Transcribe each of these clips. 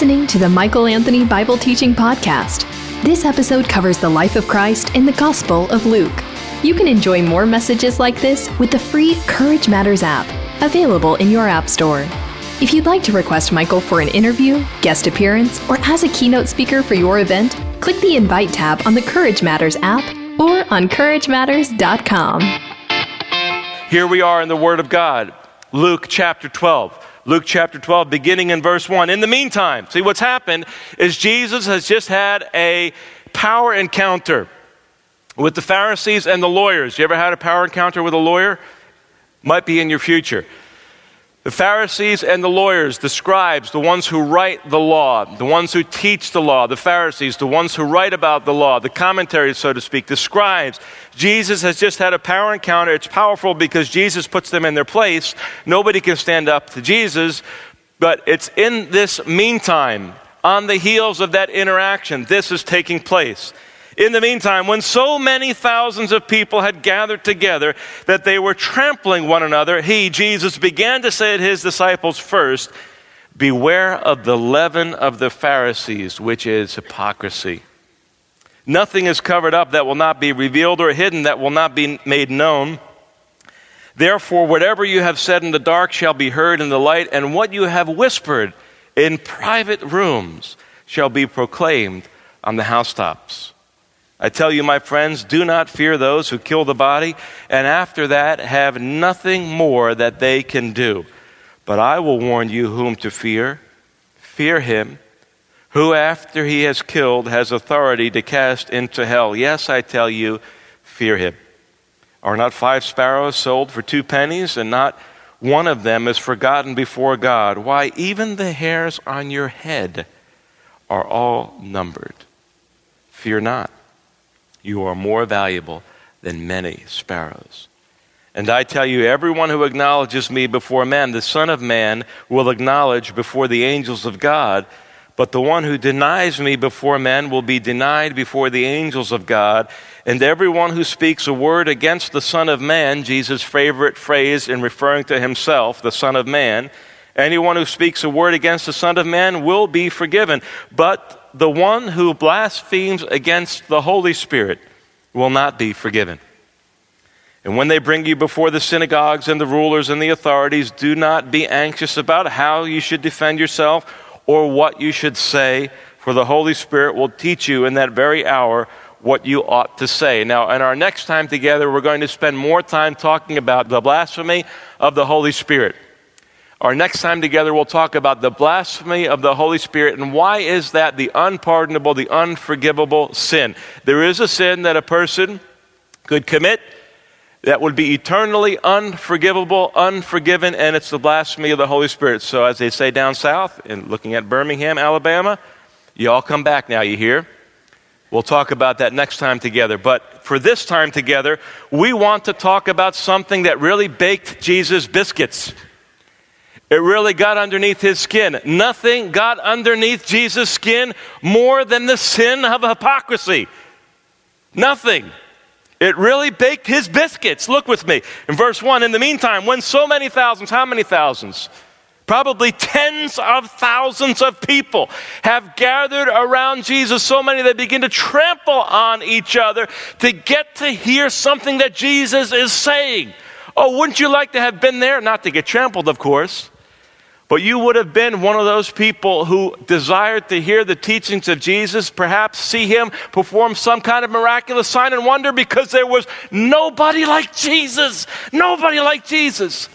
listening to the Michael Anthony Bible Teaching Podcast. This episode covers the life of Christ in the Gospel of Luke. You can enjoy more messages like this with the free Courage Matters app, available in your App Store. If you'd like to request Michael for an interview, guest appearance, or as a keynote speaker for your event, click the Invite tab on the Courage Matters app or on CourageMatters.com. Here we are in the Word of God, Luke chapter 12. Luke chapter 12, beginning in verse 1. In the meantime, see what's happened is Jesus has just had a power encounter with the Pharisees and the lawyers. You ever had a power encounter with a lawyer? Might be in your future. The Pharisees and the lawyers, the scribes, the ones who write the law, the ones who teach the law, the Pharisees, the ones who write about the law, the commentaries, so to speak, the scribes. Jesus has just had a power encounter. It's powerful because Jesus puts them in their place. Nobody can stand up to Jesus, but it's in this meantime, on the heels of that interaction, this is taking place. In the meantime, when so many thousands of people had gathered together that they were trampling one another, he, Jesus, began to say to his disciples first, Beware of the leaven of the Pharisees, which is hypocrisy. Nothing is covered up that will not be revealed or hidden that will not be made known. Therefore, whatever you have said in the dark shall be heard in the light, and what you have whispered in private rooms shall be proclaimed on the housetops. I tell you, my friends, do not fear those who kill the body, and after that have nothing more that they can do. But I will warn you whom to fear. Fear him who, after he has killed, has authority to cast into hell. Yes, I tell you, fear him. Are not five sparrows sold for two pennies, and not one of them is forgotten before God? Why, even the hairs on your head are all numbered. Fear not. You are more valuable than many sparrows. And I tell you, everyone who acknowledges me before men, the Son of Man will acknowledge before the angels of God. But the one who denies me before men will be denied before the angels of God. And everyone who speaks a word against the Son of Man, Jesus' favorite phrase in referring to himself, the Son of Man, anyone who speaks a word against the Son of Man will be forgiven. But the one who blasphemes against the Holy Spirit will not be forgiven. And when they bring you before the synagogues and the rulers and the authorities, do not be anxious about how you should defend yourself or what you should say, for the Holy Spirit will teach you in that very hour what you ought to say. Now, in our next time together, we're going to spend more time talking about the blasphemy of the Holy Spirit. Our next time together, we'll talk about the blasphemy of the Holy Spirit and why is that the unpardonable, the unforgivable sin. There is a sin that a person could commit that would be eternally unforgivable, unforgiven, and it's the blasphemy of the Holy Spirit. So, as they say down south, and looking at Birmingham, Alabama, you all come back now, you hear? We'll talk about that next time together. But for this time together, we want to talk about something that really baked Jesus' biscuits. It really got underneath his skin. Nothing got underneath Jesus' skin more than the sin of hypocrisy. Nothing. It really baked his biscuits. Look with me. In verse 1, in the meantime, when so many thousands, how many thousands? Probably tens of thousands of people have gathered around Jesus, so many they begin to trample on each other to get to hear something that Jesus is saying. Oh, wouldn't you like to have been there? Not to get trampled, of course but you would have been one of those people who desired to hear the teachings of Jesus, perhaps see him perform some kind of miraculous sign and wonder because there was nobody like Jesus. Nobody like Jesus.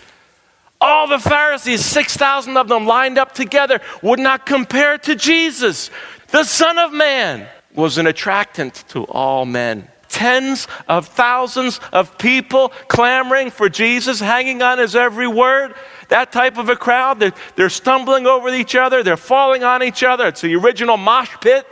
All the Pharisees, 6,000 of them lined up together, would not compare to Jesus. The Son of Man was an attractant to all men tens of thousands of people clamoring for Jesus, hanging on his every word. That type of a crowd, they're, they're stumbling over each other, they're falling on each other. It's the original mosh pit.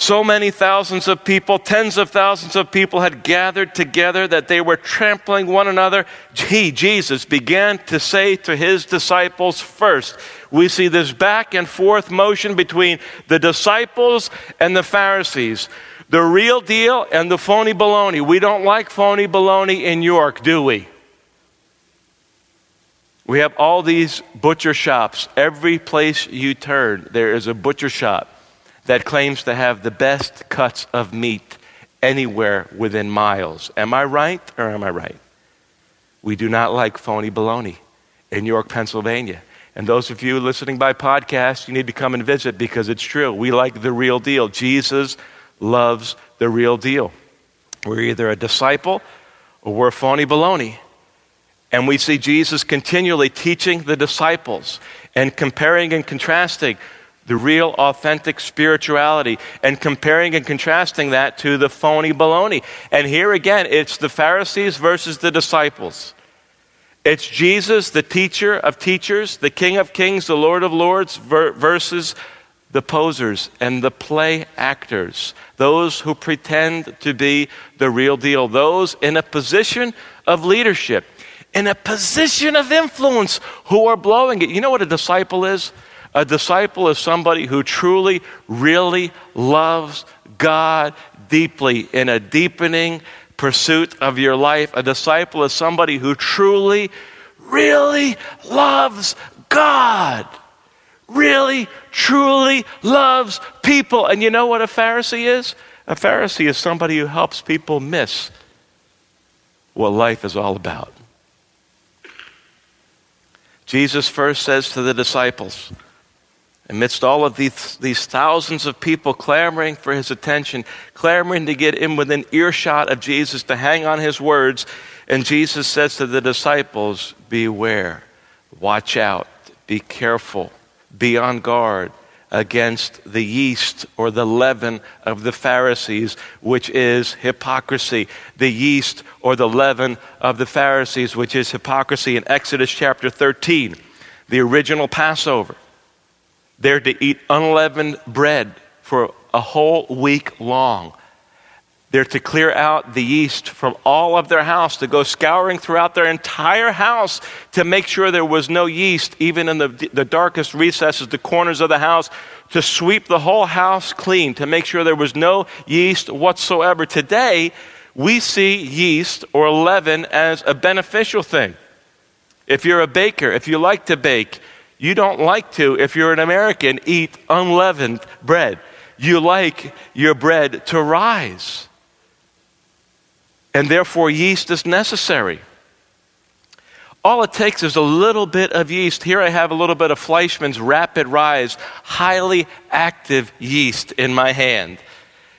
So many thousands of people, tens of thousands of people had gathered together that they were trampling one another. He, Jesus, began to say to his disciples first. We see this back and forth motion between the disciples and the Pharisees. The real deal and the phony baloney. We don't like phony baloney in York, do we? We have all these butcher shops. Every place you turn, there is a butcher shop that claims to have the best cuts of meat anywhere within miles. Am I right or am I right? We do not like phony baloney in York, Pennsylvania. And those of you listening by podcast, you need to come and visit because it's true. We like the real deal. Jesus loves the real deal. We're either a disciple or we're a phony baloney. And we see Jesus continually teaching the disciples and comparing and contrasting the real, authentic spirituality and comparing and contrasting that to the phony baloney. And here again, it's the Pharisees versus the disciples. It's Jesus, the teacher of teachers, the King of kings, the Lord of lords, versus the posers and the play actors, those who pretend to be the real deal, those in a position of leadership, in a position of influence who are blowing it. You know what a disciple is? A disciple is somebody who truly, really loves God deeply in a deepening pursuit of your life. A disciple is somebody who truly, really loves God. Really, truly loves people. And you know what a Pharisee is? A Pharisee is somebody who helps people miss what life is all about. Jesus first says to the disciples, amidst all of these, these thousands of people clamoring for his attention, clamoring to get in within earshot of Jesus, to hang on his words, and Jesus says to the disciples, Beware, watch out, be careful, be on guard against the yeast or the leaven of the Pharisees, which is hypocrisy. The yeast or the leaven of the Pharisees, which is hypocrisy. In Exodus chapter 13, the original Passover, they're to eat unleavened bread for a whole week long. They're to clear out the yeast from all of their house, to go scouring throughout their entire house to make sure there was no yeast, even in the, the darkest recesses, the corners of the house, to sweep the whole house clean, to make sure there was no yeast whatsoever. Today, we see yeast or leaven as a beneficial thing. If you're a baker, if you like to bake, you don't like to, if you're an American, eat unleavened bread. You like your bread to rise and therefore yeast is necessary. All it takes is a little bit of yeast. Here I have a little bit of Fleischmann's Rapid Rise, highly active yeast in my hand.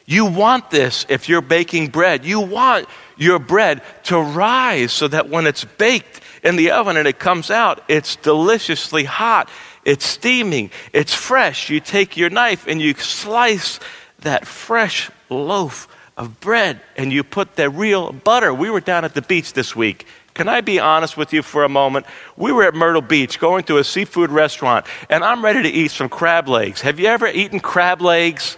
You want this if you're baking bread. You want your bread to rise so that when it's baked in the oven and it comes out, it's deliciously hot, it's steaming, it's fresh. You take your knife and you slice that fresh loaf of bread and you put the real butter. We were down at the beach this week. Can I be honest with you for a moment? We were at Myrtle Beach going to a seafood restaurant, and I'm ready to eat some crab legs. Have you ever eaten crab legs?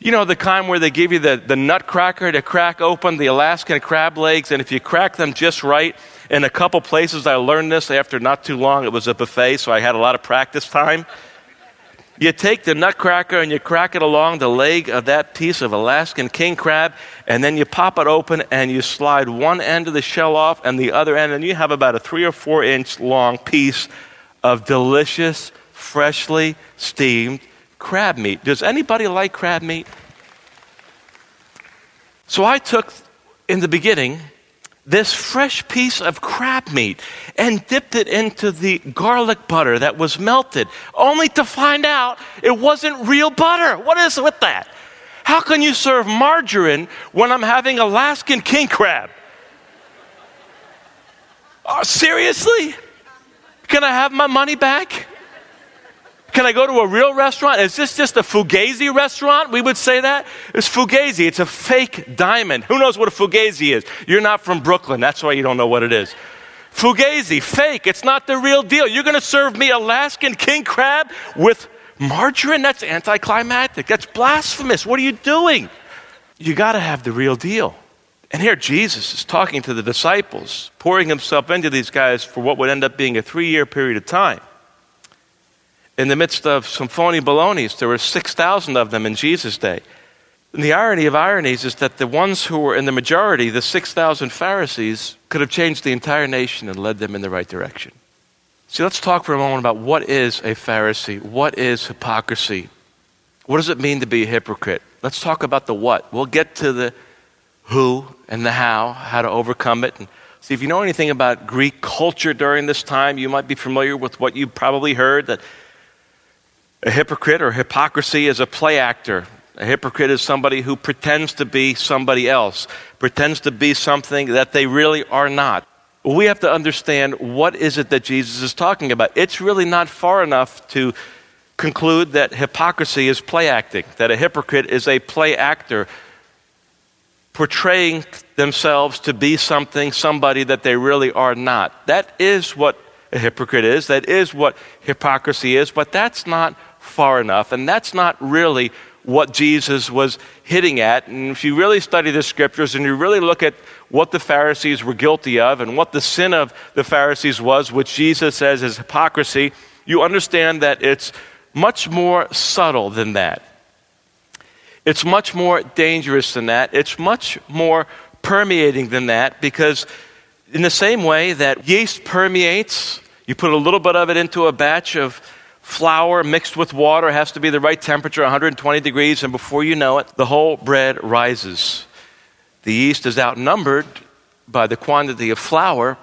You know, the kind where they give you the, the nutcracker to crack open the Alaskan crab legs, and if you crack them just right, in a couple places I learned this after not too long. It was a buffet, so I had a lot of practice time. You take the nutcracker and you crack it along the leg of that piece of Alaskan king crab, and then you pop it open and you slide one end of the shell off and the other end, and you have about a three or four inch long piece of delicious, freshly steamed crab meat. Does anybody like crab meat? So I took, in the beginning, this fresh piece of crab meat and dipped it into the garlic butter that was melted, only to find out it wasn't real butter. What is with that? How can you serve margarine when I'm having Alaskan king crab? Oh, seriously? Can I have my money back? Can I go to a real restaurant? Is this just a fugazi restaurant? We would say that. It's fugazi. It's a fake diamond. Who knows what a fugazi is? You're not from Brooklyn. That's why you don't know what it is. Fugazi, fake. It's not the real deal. You're going to serve me Alaskan king crab with margarine? That's anticlimactic. That's blasphemous. What are you doing? You got to have the real deal. And here Jesus is talking to the disciples, pouring himself into these guys for what would end up being a three year period of time in the midst of some phony balonies. There were 6,000 of them in Jesus' day. And the irony of ironies is that the ones who were in the majority, the 6,000 Pharisees, could have changed the entire nation and led them in the right direction. See, let's talk for a moment about what is a Pharisee? What is hypocrisy? What does it mean to be a hypocrite? Let's talk about the what. We'll get to the who and the how, how to overcome it. And see, if you know anything about Greek culture during this time, you might be familiar with what you probably heard that a hypocrite or hypocrisy is a play actor. A hypocrite is somebody who pretends to be somebody else, pretends to be something that they really are not we have to understand what is it that Jesus is talking about. It's really not far enough to conclude that hypocrisy is play acting, that a hypocrite is a play actor portraying themselves to be something, somebody that they really are not. That is what a hypocrite is. That is what hypocrisy is, but that's not far enough, and that's not really what Jesus was hitting at. And if you really study the scriptures and you really look at what the Pharisees were guilty of and what the sin of the Pharisees was, which Jesus says is hypocrisy, you understand that it's much more subtle than that. It's much more dangerous than that. It's much more permeating than that because, in the same way that yeast permeates, you put a little bit of it into a batch of flour mixed with water has to be the right temperature, 120 degrees, and before you know it, the whole bread rises. The yeast is outnumbered by the quantity of flour,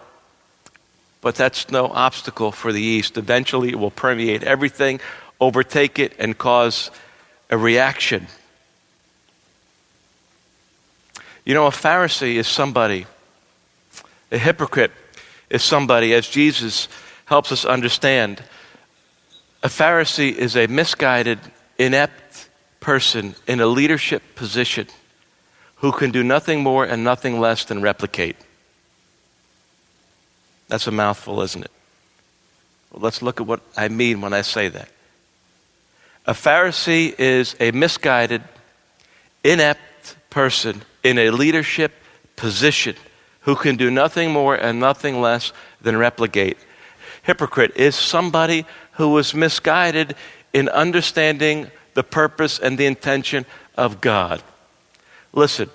but that's no obstacle for the yeast. Eventually, it will permeate everything, overtake it, and cause a reaction. You know, a Pharisee is somebody, a hypocrite is somebody, as Jesus helps us understand a Pharisee is a misguided, inept person in a leadership position who can do nothing more and nothing less than replicate. That's a mouthful, isn't it? Well, let's look at what I mean when I say that. A Pharisee is a misguided, inept person in a leadership position who can do nothing more and nothing less than replicate. Hypocrite is somebody who was misguided in understanding the purpose and the intention of God. Listen,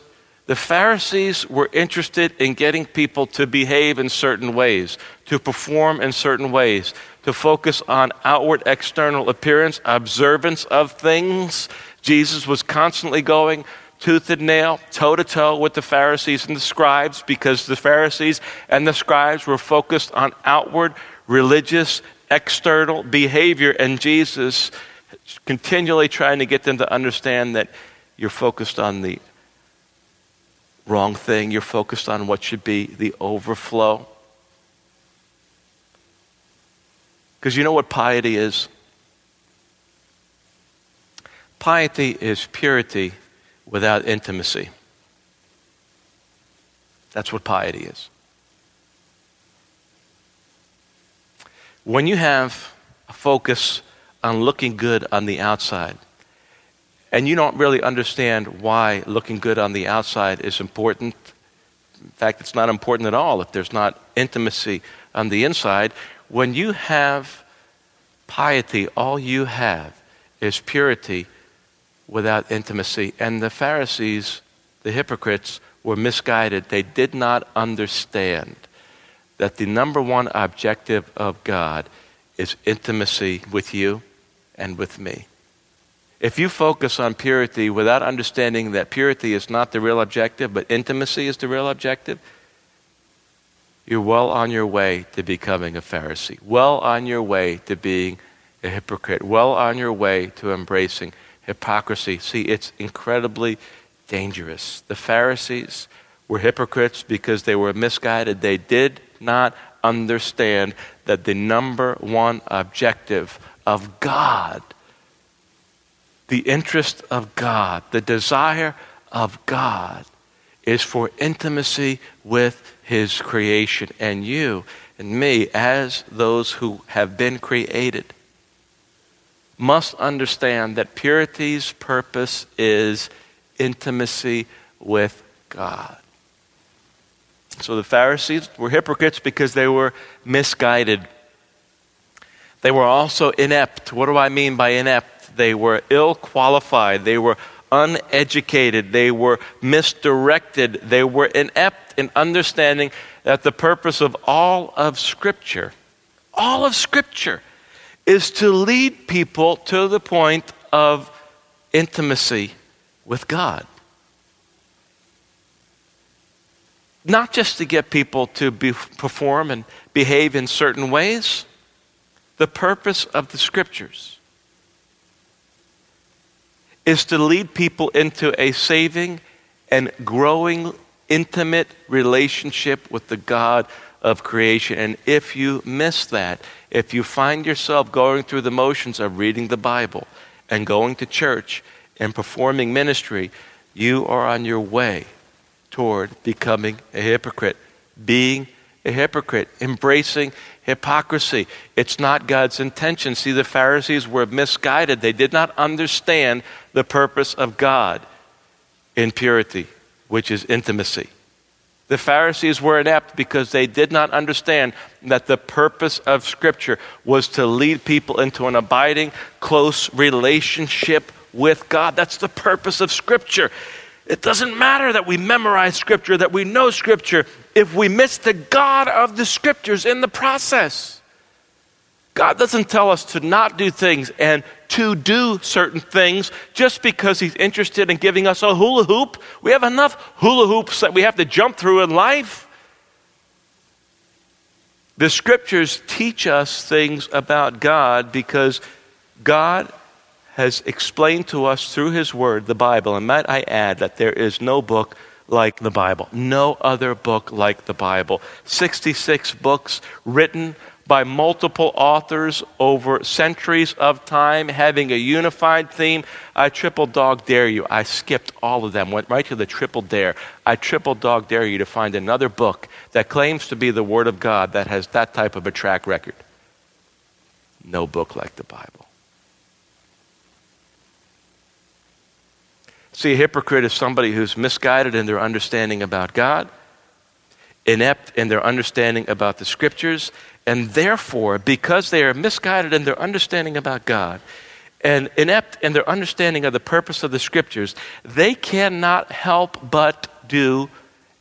the Pharisees were interested in getting people to behave in certain ways, to perform in certain ways, to focus on outward external appearance, observance of things. Jesus was constantly going tooth and nail, toe to toe with the Pharisees and the scribes because the Pharisees and the scribes were focused on outward religious external behavior, and Jesus continually trying to get them to understand that you're focused on the wrong thing, you're focused on what should be the overflow. Because you know what piety is? Piety is purity without intimacy. That's what piety is. When you have a focus on looking good on the outside, and you don't really understand why looking good on the outside is important, in fact, it's not important at all if there's not intimacy on the inside. When you have piety, all you have is purity without intimacy. And the Pharisees, the hypocrites, were misguided. They did not understand that the number one objective of God is intimacy with you and with me. If you focus on purity without understanding that purity is not the real objective, but intimacy is the real objective, you're well on your way to becoming a Pharisee, well on your way to being a hypocrite, well on your way to embracing hypocrisy. See, it's incredibly dangerous. The Pharisees were hypocrites because they were misguided. They did not understand that the number one objective of God, the interest of God, the desire of God, is for intimacy with His creation. And you and me, as those who have been created, must understand that purity's purpose is intimacy with God. So the Pharisees were hypocrites because they were misguided. They were also inept. What do I mean by inept? They were ill qualified. They were uneducated. They were misdirected. They were inept in understanding that the purpose of all of Scripture All of Scripture is to lead people to the point of intimacy with God. Not just to get people to be, perform and behave in certain ways. The purpose of the Scriptures is to lead people into a saving and growing intimate relationship with the God of creation. And if you miss that, if you find yourself going through the motions of reading the Bible and going to church and performing ministry, you are on your way toward becoming a hypocrite, being a hypocrite, embracing hypocrisy. It's not God's intention. See, the Pharisees were misguided. They did not understand the purpose of God in purity, which is intimacy. The Pharisees were inept because they did not understand that the purpose of Scripture was to lead people into an abiding, close relationship with God. That's the purpose of Scripture. It doesn't matter that we memorize Scripture, that we know Scripture, if we miss the God of the Scriptures in the process. God doesn't tell us to not do things and to do certain things just because He's interested in giving us a hula hoop. We have enough hula hoops that we have to jump through in life. The Scriptures teach us things about God because God has explained to us through His Word, the Bible, and might I add that there is no book like the Bible, no other book like the Bible. 66 books written by multiple authors over centuries of time, having a unified theme. I triple dog dare you. I skipped all of them, went right to the triple dare. I triple dog dare you to find another book that claims to be the Word of God that has that type of a track record. No book like the Bible. See, a hypocrite is somebody who's misguided in their understanding about God, inept in their understanding about the scriptures, and therefore, because they are misguided in their understanding about God and inept in their understanding of the purpose of the scriptures, they cannot help but do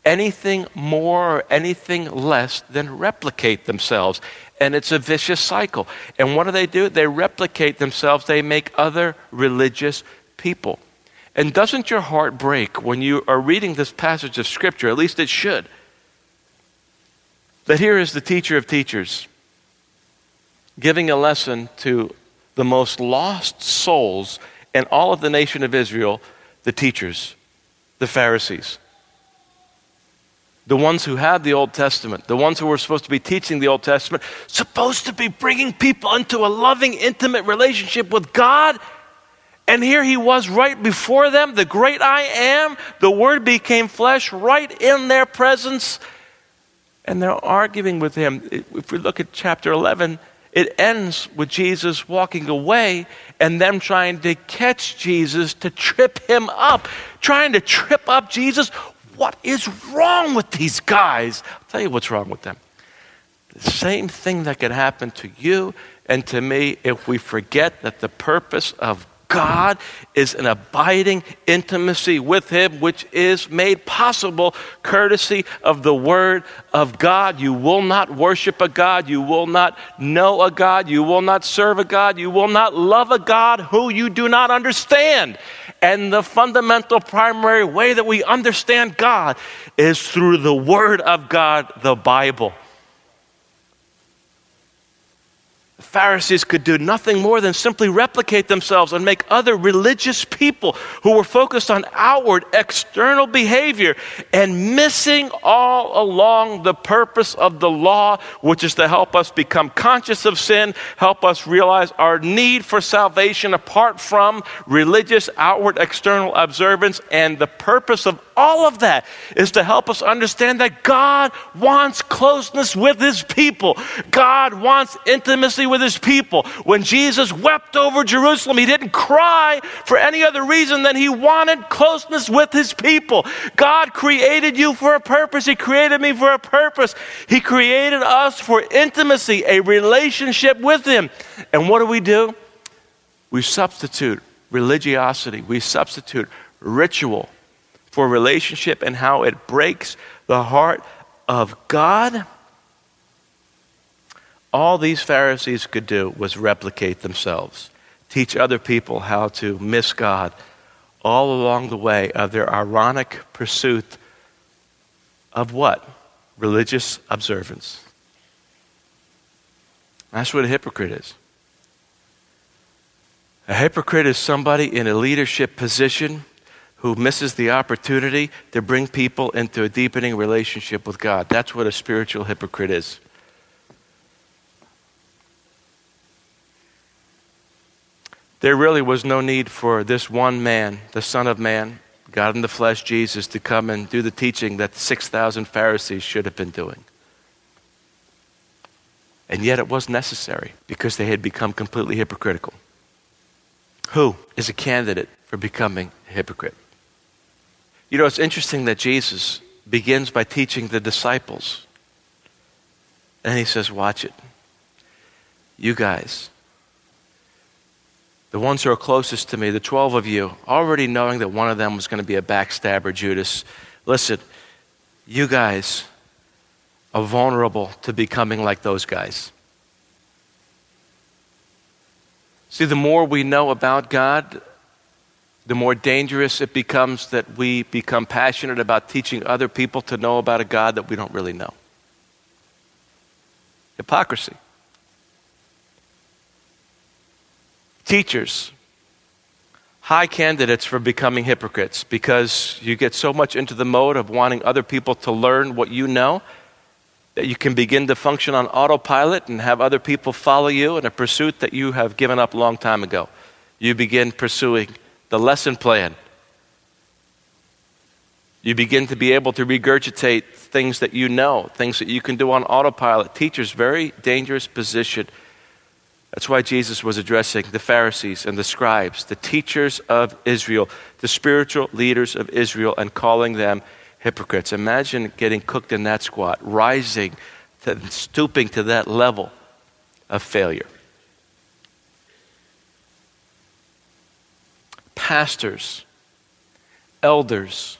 anything more or anything less than replicate themselves. And it's a vicious cycle. And what do they do? They replicate themselves, they make other religious people. And doesn't your heart break when you are reading this passage of Scripture? At least it should. That here is the teacher of teachers giving a lesson to the most lost souls in all of the nation of Israel, the teachers, the Pharisees. The ones who had the Old Testament, the ones who were supposed to be teaching the Old Testament, supposed to be bringing people into a loving, intimate relationship with God and here he was right before them, the great I am. The Word became flesh right in their presence. And they're arguing with him. If we look at chapter 11, it ends with Jesus walking away and them trying to catch Jesus to trip him up, trying to trip up Jesus. What is wrong with these guys? I'll tell you what's wrong with them. The same thing that could happen to you and to me if we forget that the purpose of God is an abiding intimacy with Him, which is made possible courtesy of the Word of God. You will not worship a God. You will not know a God. You will not serve a God. You will not love a God who you do not understand. And the fundamental primary way that we understand God is through the Word of God, the Bible. Pharisees could do nothing more than simply replicate themselves and make other religious people who were focused on outward, external behavior and missing all along the purpose of the law, which is to help us become conscious of sin, help us realize our need for salvation apart from religious, outward, external observance. And the purpose of all of that is to help us understand that God wants closeness with his people, God wants intimacy with with his people. When Jesus wept over Jerusalem, he didn't cry for any other reason than he wanted closeness with his people. God created you for a purpose. He created me for a purpose. He created us for intimacy, a relationship with him. And what do we do? We substitute religiosity, we substitute ritual for relationship and how it breaks the heart of God All these Pharisees could do was replicate themselves, teach other people how to miss God all along the way of their ironic pursuit of what? Religious observance. That's what a hypocrite is. A hypocrite is somebody in a leadership position who misses the opportunity to bring people into a deepening relationship with God. That's what a spiritual hypocrite is. There really was no need for this one man, the Son of Man, God in the flesh, Jesus, to come and do the teaching that the 6,000 Pharisees should have been doing. And yet it was necessary because they had become completely hypocritical. Who is a candidate for becoming a hypocrite? You know, it's interesting that Jesus begins by teaching the disciples. And he says, Watch it. You guys, the ones who are closest to me, the 12 of you, already knowing that one of them was going to be a backstabber, Judas, listen, you guys are vulnerable to becoming like those guys. See, the more we know about God, the more dangerous it becomes that we become passionate about teaching other people to know about a God that we don't really know. Hypocrisy. Teachers, high candidates for becoming hypocrites because you get so much into the mode of wanting other people to learn what you know that you can begin to function on autopilot and have other people follow you in a pursuit that you have given up a long time ago. You begin pursuing the lesson plan. You begin to be able to regurgitate things that you know, things that you can do on autopilot. Teachers, very dangerous position that's why Jesus was addressing the Pharisees and the scribes, the teachers of Israel, the spiritual leaders of Israel, and calling them hypocrites. Imagine getting cooked in that squat, rising, to, stooping to that level of failure. Pastors, elders,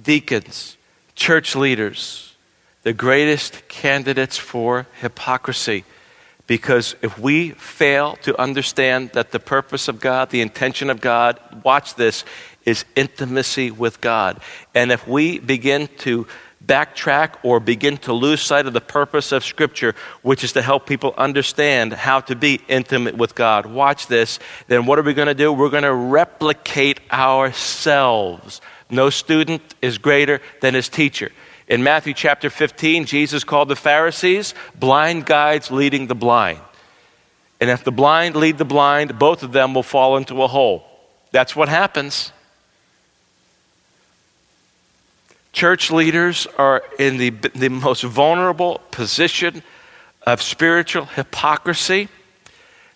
deacons, church leaders, the greatest candidates for hypocrisy because if we fail to understand that the purpose of God, the intention of God, watch this, is intimacy with God. And if we begin to backtrack or begin to lose sight of the purpose of Scripture, which is to help people understand how to be intimate with God, watch this, then what are we going to do? We're going to replicate ourselves. No student is greater than his teacher. In Matthew chapter 15, Jesus called the Pharisees blind guides leading the blind. And if the blind lead the blind, both of them will fall into a hole. That's what happens. Church leaders are in the, the most vulnerable position of spiritual hypocrisy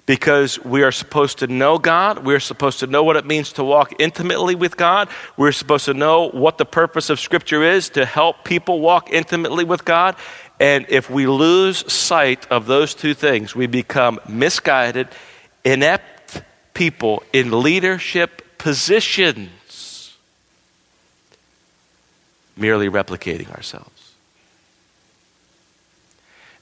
because we are supposed to know God. We're supposed to know what it means to walk intimately with God. We're supposed to know what the purpose of Scripture is to help people walk intimately with God. And if we lose sight of those two things, we become misguided, inept people in leadership positions, merely replicating ourselves.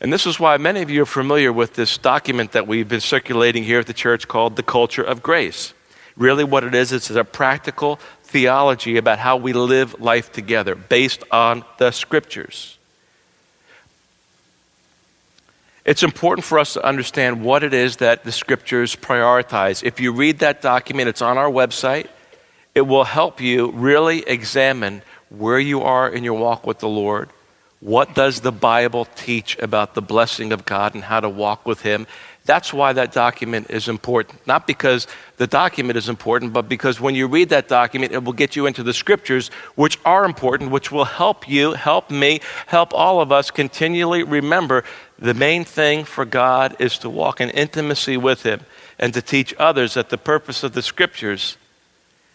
And this is why many of you are familiar with this document that we've been circulating here at the church called The Culture of Grace. Really, what it is, it's a practical theology about how we live life together based on the scriptures. It's important for us to understand what it is that the scriptures prioritize. If you read that document, it's on our website. It will help you really examine where you are in your walk with the Lord what does the Bible teach about the blessing of God and how to walk with Him? That's why that document is important. Not because the document is important, but because when you read that document, it will get you into the scriptures, which are important, which will help you, help me, help all of us continually remember the main thing for God is to walk in intimacy with Him and to teach others that the purpose of the scriptures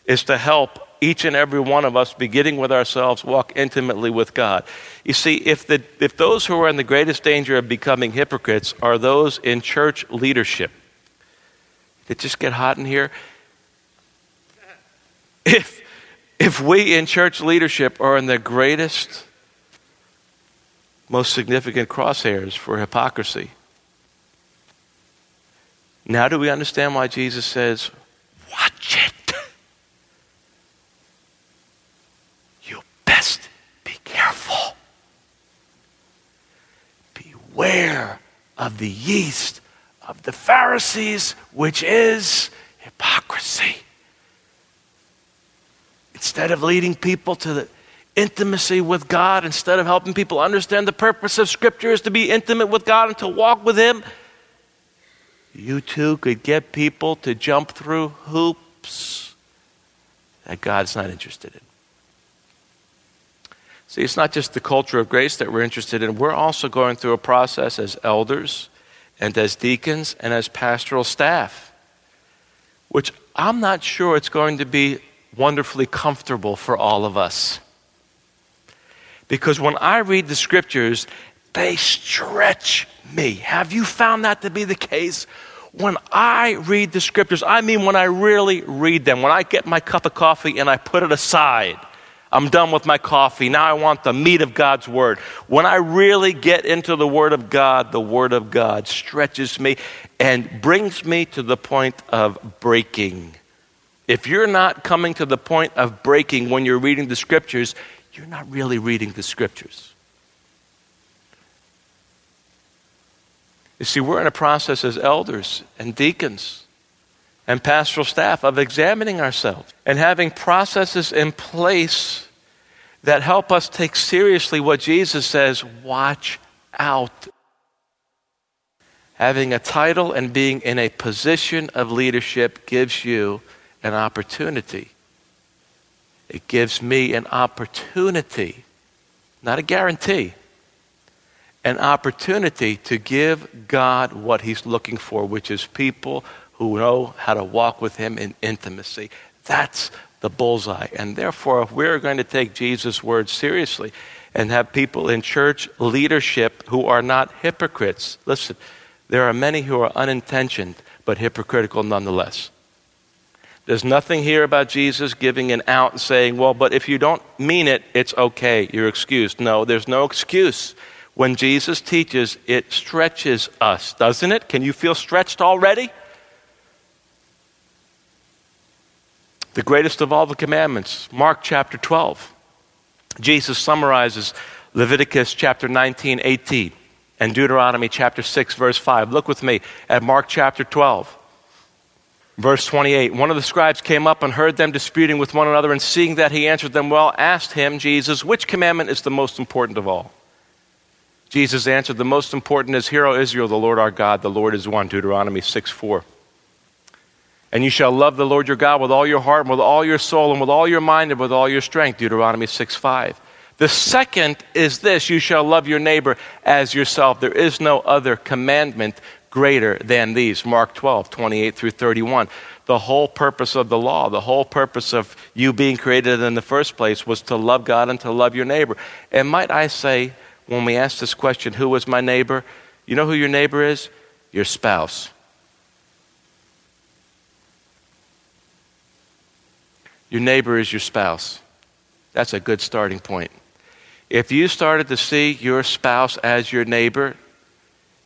is to help each and every one of us, beginning with ourselves, walk intimately with God. You see, if, the, if those who are in the greatest danger of becoming hypocrites are those in church leadership, it just get hot in here? If, if we in church leadership are in the greatest, most significant crosshairs for hypocrisy, Now, do we understand why Jesus says, Watch it? Best be careful. Beware of the yeast of the Pharisees, which is hypocrisy. Instead of leading people to the intimacy with God, instead of helping people understand the purpose of Scripture is to be intimate with God and to walk with Him, you too could get people to jump through hoops that God's not interested in. See, it's not just the culture of grace that we're interested in. We're also going through a process as elders and as deacons and as pastoral staff, which I'm not sure it's going to be wonderfully comfortable for all of us. Because when I read the scriptures, they stretch me. Have you found that to be the case? When I read the scriptures, I mean when I really read them, when I get my cup of coffee and I put it aside, I'm done with my coffee. Now I want the meat of God's Word. When I really get into the Word of God, the Word of God stretches me and brings me to the point of breaking. If you're not coming to the point of breaking when you're reading the Scriptures, you're not really reading the Scriptures. You see, we're in a process as elders and deacons and pastoral staff of examining ourselves and having processes in place that help us take seriously what Jesus says watch out. Having a title and being in a position of leadership gives you an opportunity. It gives me an opportunity, not a guarantee, an opportunity to give God what He's looking for, which is people who know how to walk with Him in intimacy. That's the bullseye. And therefore, if we're going to take Jesus' words seriously and have people in church leadership who are not hypocrites, listen, there are many who are unintentioned but hypocritical nonetheless. There's nothing here about Jesus giving an out and saying, well, but if you don't mean it, it's okay, you're excused. No, there's no excuse. When Jesus teaches, it stretches us, doesn't it? Can you feel stretched already? The greatest of all the commandments, Mark chapter 12. Jesus summarizes Leviticus chapter 19, 18, and Deuteronomy chapter 6, verse 5. Look with me at Mark chapter 12. Verse 28 One of the scribes came up and heard them disputing with one another, and seeing that he answered them well, asked him, Jesus, which commandment is the most important of all? Jesus answered, The most important is, Hear, O Israel, the Lord our God, the Lord is one. Deuteronomy 6 4. And you shall love the Lord your God with all your heart, and with all your soul, and with all your mind, and with all your strength. Deuteronomy 6 5. The second is this you shall love your neighbor as yourself. There is no other commandment greater than these. Mark 12, 28 through 31. The whole purpose of the law, the whole purpose of you being created in the first place was to love God and to love your neighbor. And might I say, when we ask this question, who is my neighbor? You know who your neighbor is? Your spouse. Your neighbor is your spouse. That's a good starting point. If you started to see your spouse as your neighbor,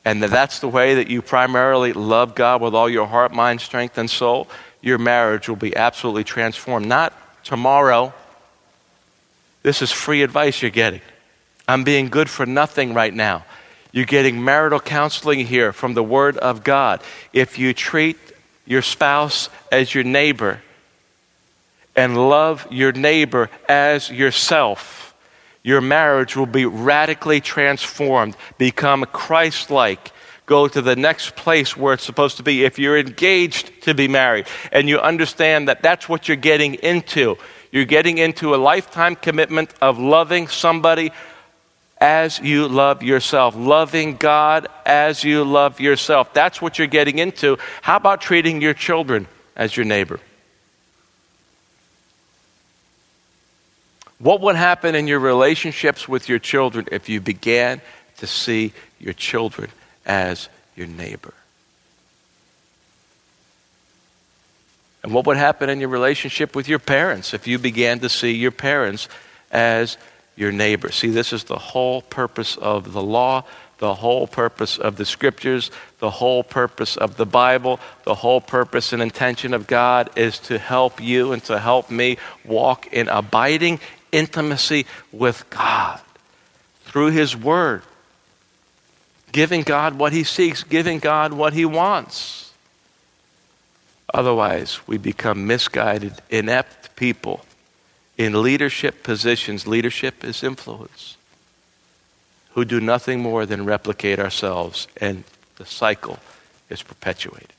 and that's the way that you primarily love God with all your heart, mind, strength, and soul, your marriage will be absolutely transformed. Not tomorrow. This is free advice you're getting. I'm being good for nothing right now. You're getting marital counseling here from the Word of God. If you treat your spouse as your neighbor, and love your neighbor as yourself, your marriage will be radically transformed, become Christ like, go to the next place where it's supposed to be. If you're engaged to be married and you understand that that's what you're getting into, you're getting into a lifetime commitment of loving somebody as you love yourself, loving God as you love yourself. That's what you're getting into. How about treating your children as your neighbor? What would happen in your relationships with your children if you began to see your children as your neighbor? And what would happen in your relationship with your parents if you began to see your parents as your neighbor? See, this is the whole purpose of the law, The whole purpose of the scriptures, the whole purpose of the Bible, the whole purpose and intention of God is to help you and to help me walk in abiding intimacy with God through His Word, giving God what He seeks, giving God what He wants. Otherwise, we become misguided, inept people in leadership positions. Leadership is influence who do nothing more than replicate ourselves, and the cycle is perpetuated.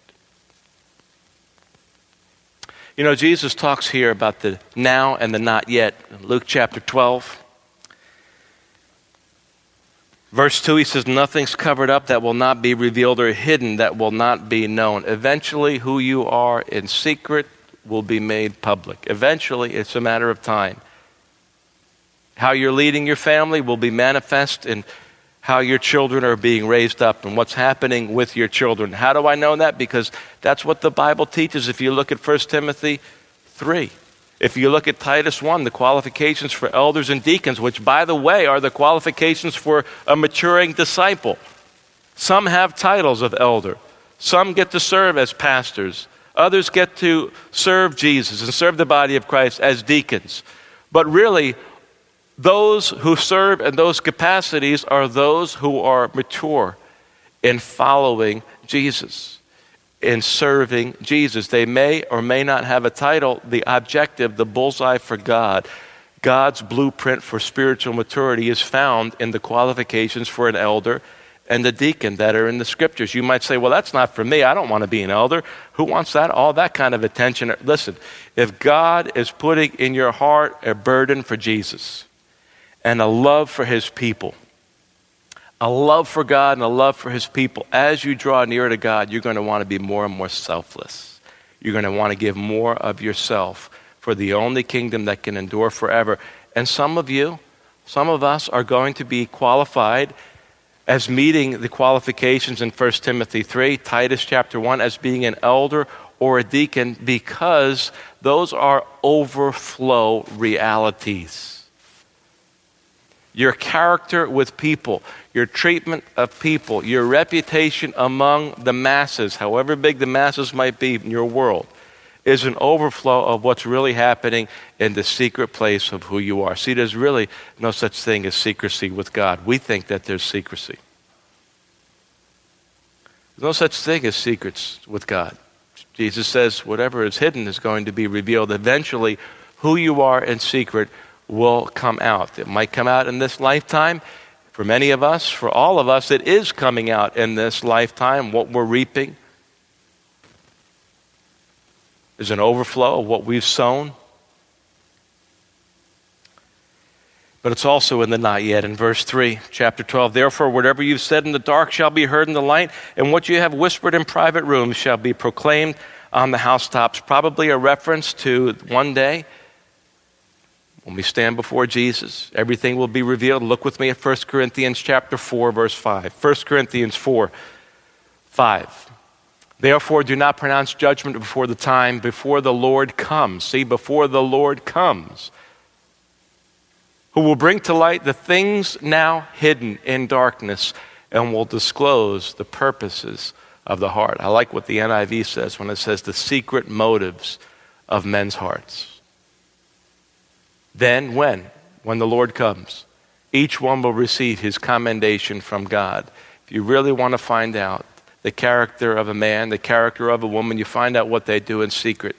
You know, Jesus talks here about the now and the not yet. Luke chapter 12, verse 2, he says, Nothing's covered up that will not be revealed or hidden that will not be known. Eventually, who you are in secret will be made public. Eventually, it's a matter of time. How you're leading your family will be manifest in how your children are being raised up and what's happening with your children. How do I know that? Because that's what the Bible teaches. If you look at 1 Timothy 3, if you look at Titus 1, the qualifications for elders and deacons, which, by the way, are the qualifications for a maturing disciple. Some have titles of elder, some get to serve as pastors, others get to serve Jesus and serve the body of Christ as deacons. But really, those who serve in those capacities are those who are mature in following Jesus, in serving Jesus. They may or may not have a title. The objective, the bullseye for God, God's blueprint for spiritual maturity is found in the qualifications for an elder and the deacon that are in the scriptures. You might say, well, that's not for me. I don't want to be an elder. Who wants that? All that kind of attention. Listen, if God is putting in your heart a burden for Jesus, and a love for his people. A love for God and a love for his people. As you draw nearer to God, you're going to want to be more and more selfless. You're going to want to give more of yourself for the only kingdom that can endure forever. And some of you, some of us are going to be qualified as meeting the qualifications in 1 Timothy 3, Titus chapter 1, as being an elder or a deacon because those are overflow realities your character with people, your treatment of people, your reputation among the masses, however big the masses might be in your world, is an overflow of what's really happening in the secret place of who you are. See, there's really no such thing as secrecy with God. We think that there's secrecy. There's no such thing as secrets with God. Jesus says, whatever is hidden is going to be revealed. Eventually, who you are in secret will come out. It might come out in this lifetime. For many of us, for all of us, it is coming out in this lifetime. What we're reaping is an overflow of what we've sown. But it's also in the not yet. In verse 3, chapter 12, therefore, whatever you've said in the dark shall be heard in the light, and what you have whispered in private rooms shall be proclaimed on the housetops. Probably a reference to one day when we stand before Jesus, everything will be revealed. Look with me at 1 Corinthians chapter 4 verse 5. 1 Corinthians 4 5. Therefore do not pronounce judgment before the time before the Lord comes. See, before the Lord comes, who will bring to light the things now hidden in darkness and will disclose the purposes of the heart. I like what the NIV says when it says the secret motives of men's hearts. Then, when? When the Lord comes, each one will receive his commendation from God. If you really want to find out the character of a man, the character of a woman, you find out what they do in secret.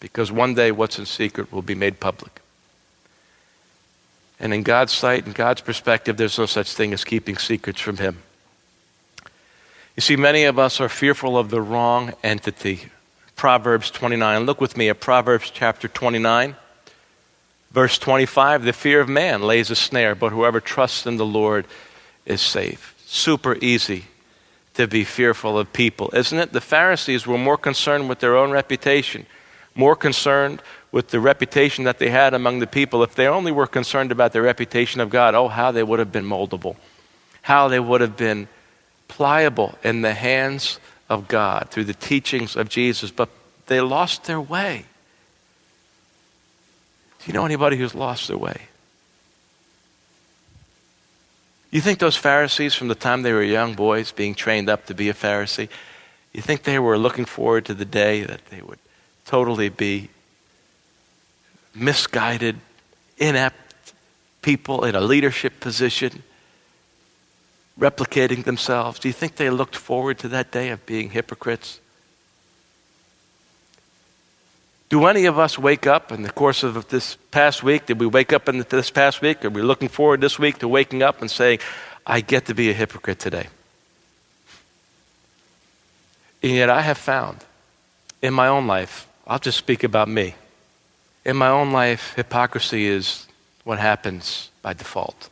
Because one day what's in secret will be made public. And in God's sight, in God's perspective, there's no such thing as keeping secrets from Him. You see, many of us are fearful of the wrong entity Proverbs 29. Look with me at Proverbs chapter 29, verse 25. The fear of man lays a snare, but whoever trusts in the Lord is safe. Super easy to be fearful of people, isn't it? The Pharisees were more concerned with their own reputation, more concerned with the reputation that they had among the people. If they only were concerned about the reputation of God, oh, how they would have been moldable, how they would have been pliable in the hands of God through the teachings of Jesus, but they lost their way. Do you know anybody who's lost their way? You think those Pharisees, from the time they were young boys being trained up to be a Pharisee, you think they were looking forward to the day that they would totally be misguided, inept people in a leadership position, replicating themselves? Do you think they looked forward to that day of being hypocrites? Do any of us wake up in the course of this past week? Did we wake up in this past week? Are we looking forward this week to waking up and saying, I get to be a hypocrite today? And yet I have found in my own life, I'll just speak about me. In my own life, hypocrisy is what happens by default.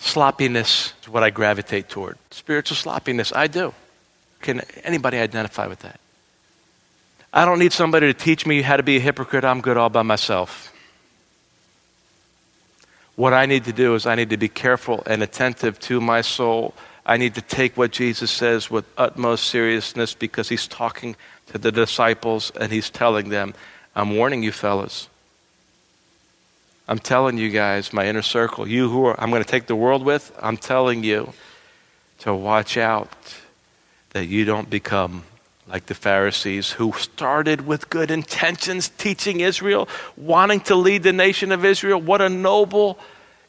Sloppiness is what I gravitate toward. Spiritual sloppiness, I do. Can anybody identify with that? I don't need somebody to teach me how to be a hypocrite. I'm good all by myself. What I need to do is I need to be careful and attentive to my soul. I need to take what Jesus says with utmost seriousness because he's talking to the disciples and he's telling them, I'm warning you, fellas. I'm telling you guys, my inner circle, you who are, I'm going to take the world with, I'm telling you to watch out that you don't become like the Pharisees who started with good intentions, teaching Israel, wanting to lead the nation of Israel. What a noble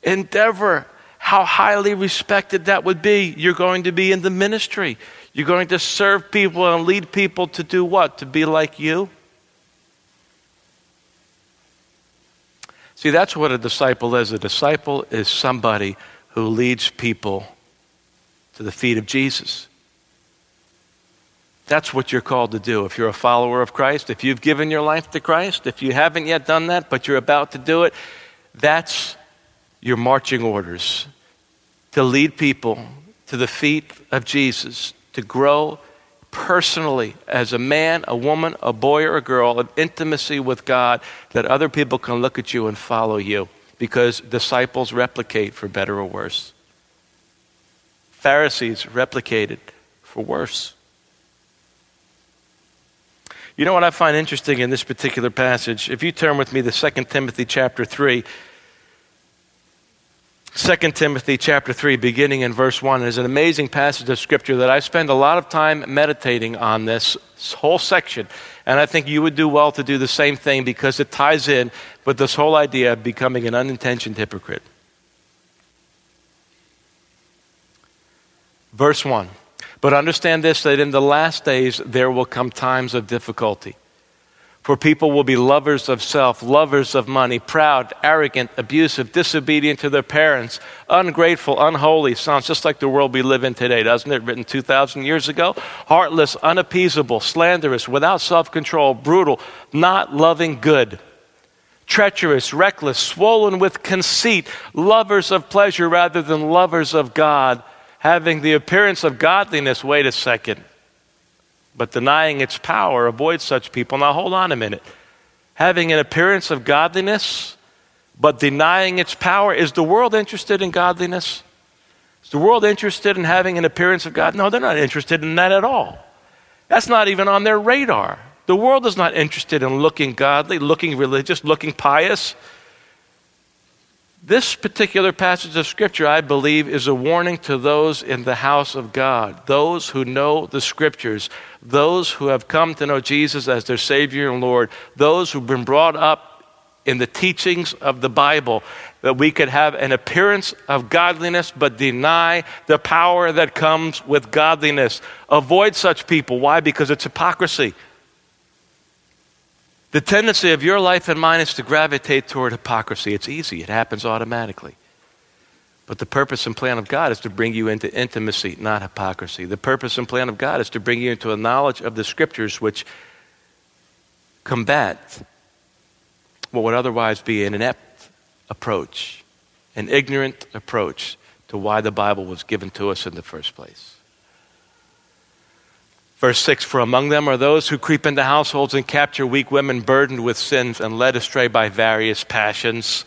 endeavor. How highly respected that would be. You're going to be in the ministry. You're going to serve people and lead people to do what? To be like you? See, that's what a disciple is. A disciple is somebody who leads people to the feet of Jesus. That's what you're called to do. If you're a follower of Christ, if you've given your life to Christ, if you haven't yet done that, but you're about to do it, that's your marching orders to lead people to the feet of Jesus, to grow personally as a man, a woman, a boy, or a girl of intimacy with God, that other people can look at you and follow you because disciples replicate for better or worse. Pharisees replicated for worse. You know what I find interesting in this particular passage? If you turn with me to 2 Timothy chapter 3, 2 Timothy chapter 3, beginning in verse 1, is an amazing passage of scripture that I spend a lot of time meditating on this whole section. And I think you would do well to do the same thing because it ties in with this whole idea of becoming an unintentioned hypocrite. Verse 1 but understand this that in the last days there will come times of difficulty. For people will be lovers of self, lovers of money, proud, arrogant, abusive, disobedient to their parents, ungrateful, unholy. Sounds just like the world we live in today, doesn't it? Written 2,000 years ago. Heartless, unappeasable, slanderous, without self control, brutal, not loving good. Treacherous, reckless, swollen with conceit, lovers of pleasure rather than lovers of God having the appearance of godliness, wait a second, but denying its power, avoid such people. Now, hold on a minute. Having an appearance of godliness, but denying its power, is the world interested in godliness? Is the world interested in having an appearance of God? No, they're not interested in that at all. That's not even on their radar. The world is not interested in looking godly, looking religious, looking pious. This particular passage of Scripture, I believe, is a warning to those in the house of God, those who know the Scriptures, those who have come to know Jesus as their Savior and Lord, those who've been brought up in the teachings of the Bible, that we could have an appearance of godliness but deny the power that comes with godliness. Avoid such people. Why? Because it's hypocrisy. The tendency of your life and mine is to gravitate toward hypocrisy. It's easy, it happens automatically. But the purpose and plan of God is to bring you into intimacy, not hypocrisy. The purpose and plan of God is to bring you into a knowledge of the scriptures which combat what would otherwise be an inept approach, an ignorant approach to why the Bible was given to us in the first place. Verse 6 For among them are those who creep into households and capture weak women burdened with sins and led astray by various passions,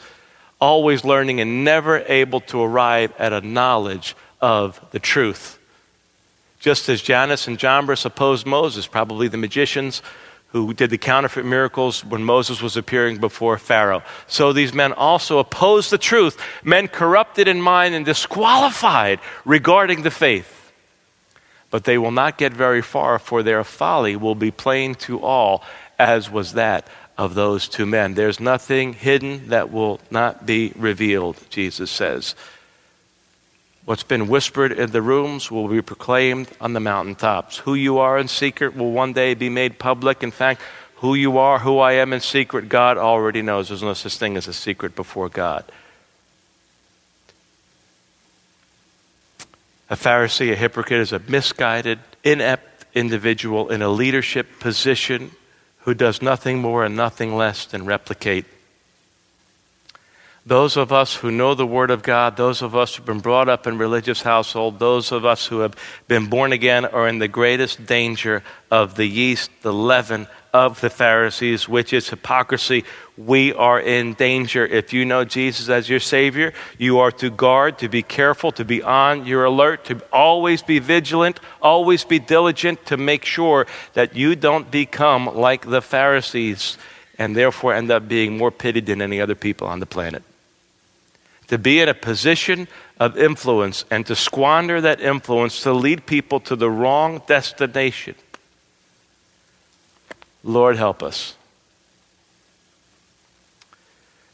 always learning and never able to arrive at a knowledge of the truth. Just as Jannes and Jambres opposed Moses, probably the magicians who did the counterfeit miracles when Moses was appearing before Pharaoh. So these men also opposed the truth, men corrupted in mind and disqualified regarding the faith. But they will not get very far, for their folly will be plain to all, as was that of those two men. There's nothing hidden that will not be revealed, Jesus says. What's been whispered in the rooms will be proclaimed on the mountaintops. Who you are in secret will one day be made public. In fact, who you are, who I am in secret, God already knows. There's no such thing as a secret before God. A Pharisee, a hypocrite, is a misguided, inept individual in a leadership position who does nothing more and nothing less than replicate those of us who know the Word of God, those of us who've been brought up in religious household, those of us who have been born again are in the greatest danger of the yeast, the leaven of the Pharisees, which is hypocrisy. We are in danger. If you know Jesus as your Savior, you are to guard, to be careful, to be on your alert, to always be vigilant, always be diligent to make sure that you don't become like the Pharisees and therefore end up being more pitied than any other people on the planet to be in a position of influence and to squander that influence to lead people to the wrong destination. Lord, help us.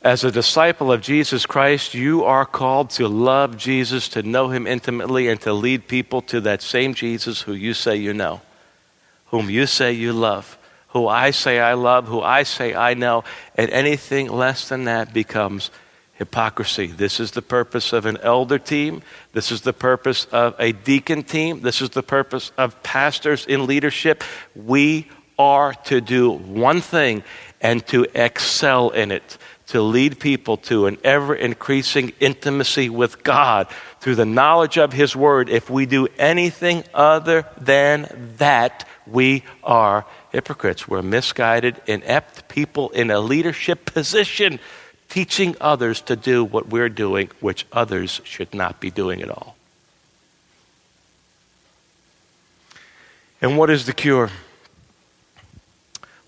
As a disciple of Jesus Christ, you are called to love Jesus, to know him intimately, and to lead people to that same Jesus who you say you know, whom you say you love, who I say I love, who I say I know, and anything less than that becomes hypocrisy. This is the purpose of an elder team. This is the purpose of a deacon team. This is the purpose of pastors in leadership. We are to do one thing and to excel in it, to lead people to an ever increasing intimacy with God through the knowledge of His Word. If we do anything other than that, we are hypocrites. We're misguided, inept people in a leadership position teaching others to do what we're doing, which others should not be doing at all. And what is the cure?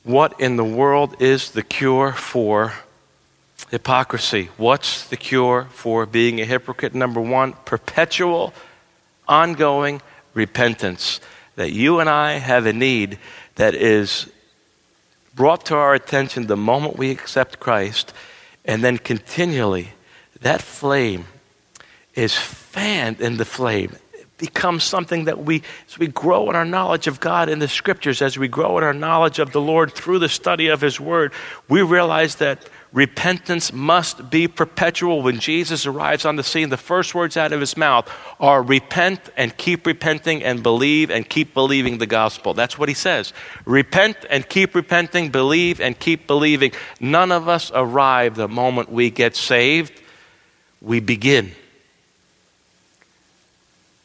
What in the world is the cure for hypocrisy? What's the cure for being a hypocrite? Number one, perpetual, ongoing repentance. That you and I have a need that is brought to our attention the moment we accept Christ and then continually, that flame is fanned in the flame. It becomes something that we, as we grow in our knowledge of God in the scriptures, as we grow in our knowledge of the Lord through the study of His Word, we realize that repentance must be perpetual. When Jesus arrives on the scene, the first words out of his mouth are repent and keep repenting and believe and keep believing the gospel. That's what he says. Repent and keep repenting, believe and keep believing. None of us arrive the moment we get saved. We begin.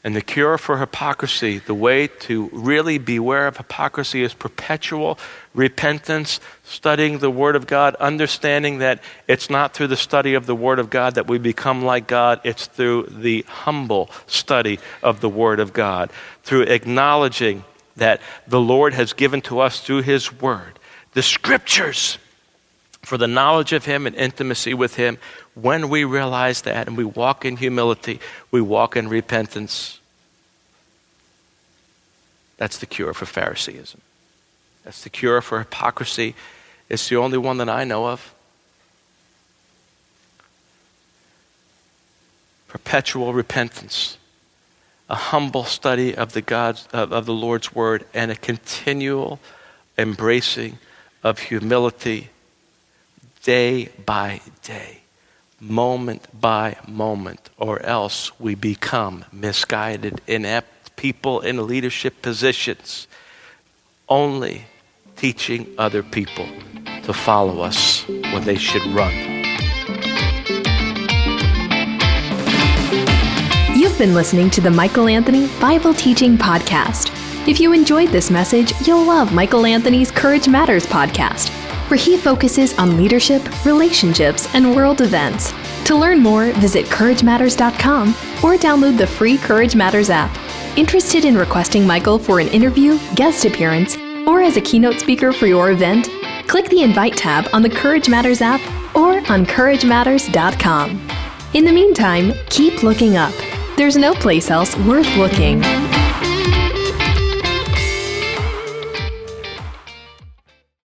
And the cure for hypocrisy, the way to really beware of hypocrisy is perpetual repentance, studying the Word of God, understanding that it's not through the study of the Word of God that we become like God, it's through the humble study of the Word of God, through acknowledging that the Lord has given to us through His Word the Scriptures for the knowledge of Him and intimacy with Him. When we realize that and we walk in humility, we walk in repentance. That's the cure for Phariseeism. That's the cure for hypocrisy. It's the only one that I know of. Perpetual repentance, a humble study of the God's, of, of the Lord's word, and a continual embracing of humility day by day, moment by moment, or else we become misguided, inept people in leadership positions, only teaching other people to follow us when they should run. You've been listening to the Michael Anthony Bible Teaching Podcast. If you enjoyed this message, you'll love Michael Anthony's Courage Matters podcast where he focuses on leadership, relationships, and world events. To learn more, visit CourageMatters.com or download the free Courage Matters app. Interested in requesting Michael for an interview, guest appearance, or as a keynote speaker for your event? Click the Invite tab on the Courage Matters app or on CourageMatters.com. In the meantime, keep looking up. There's no place else worth looking.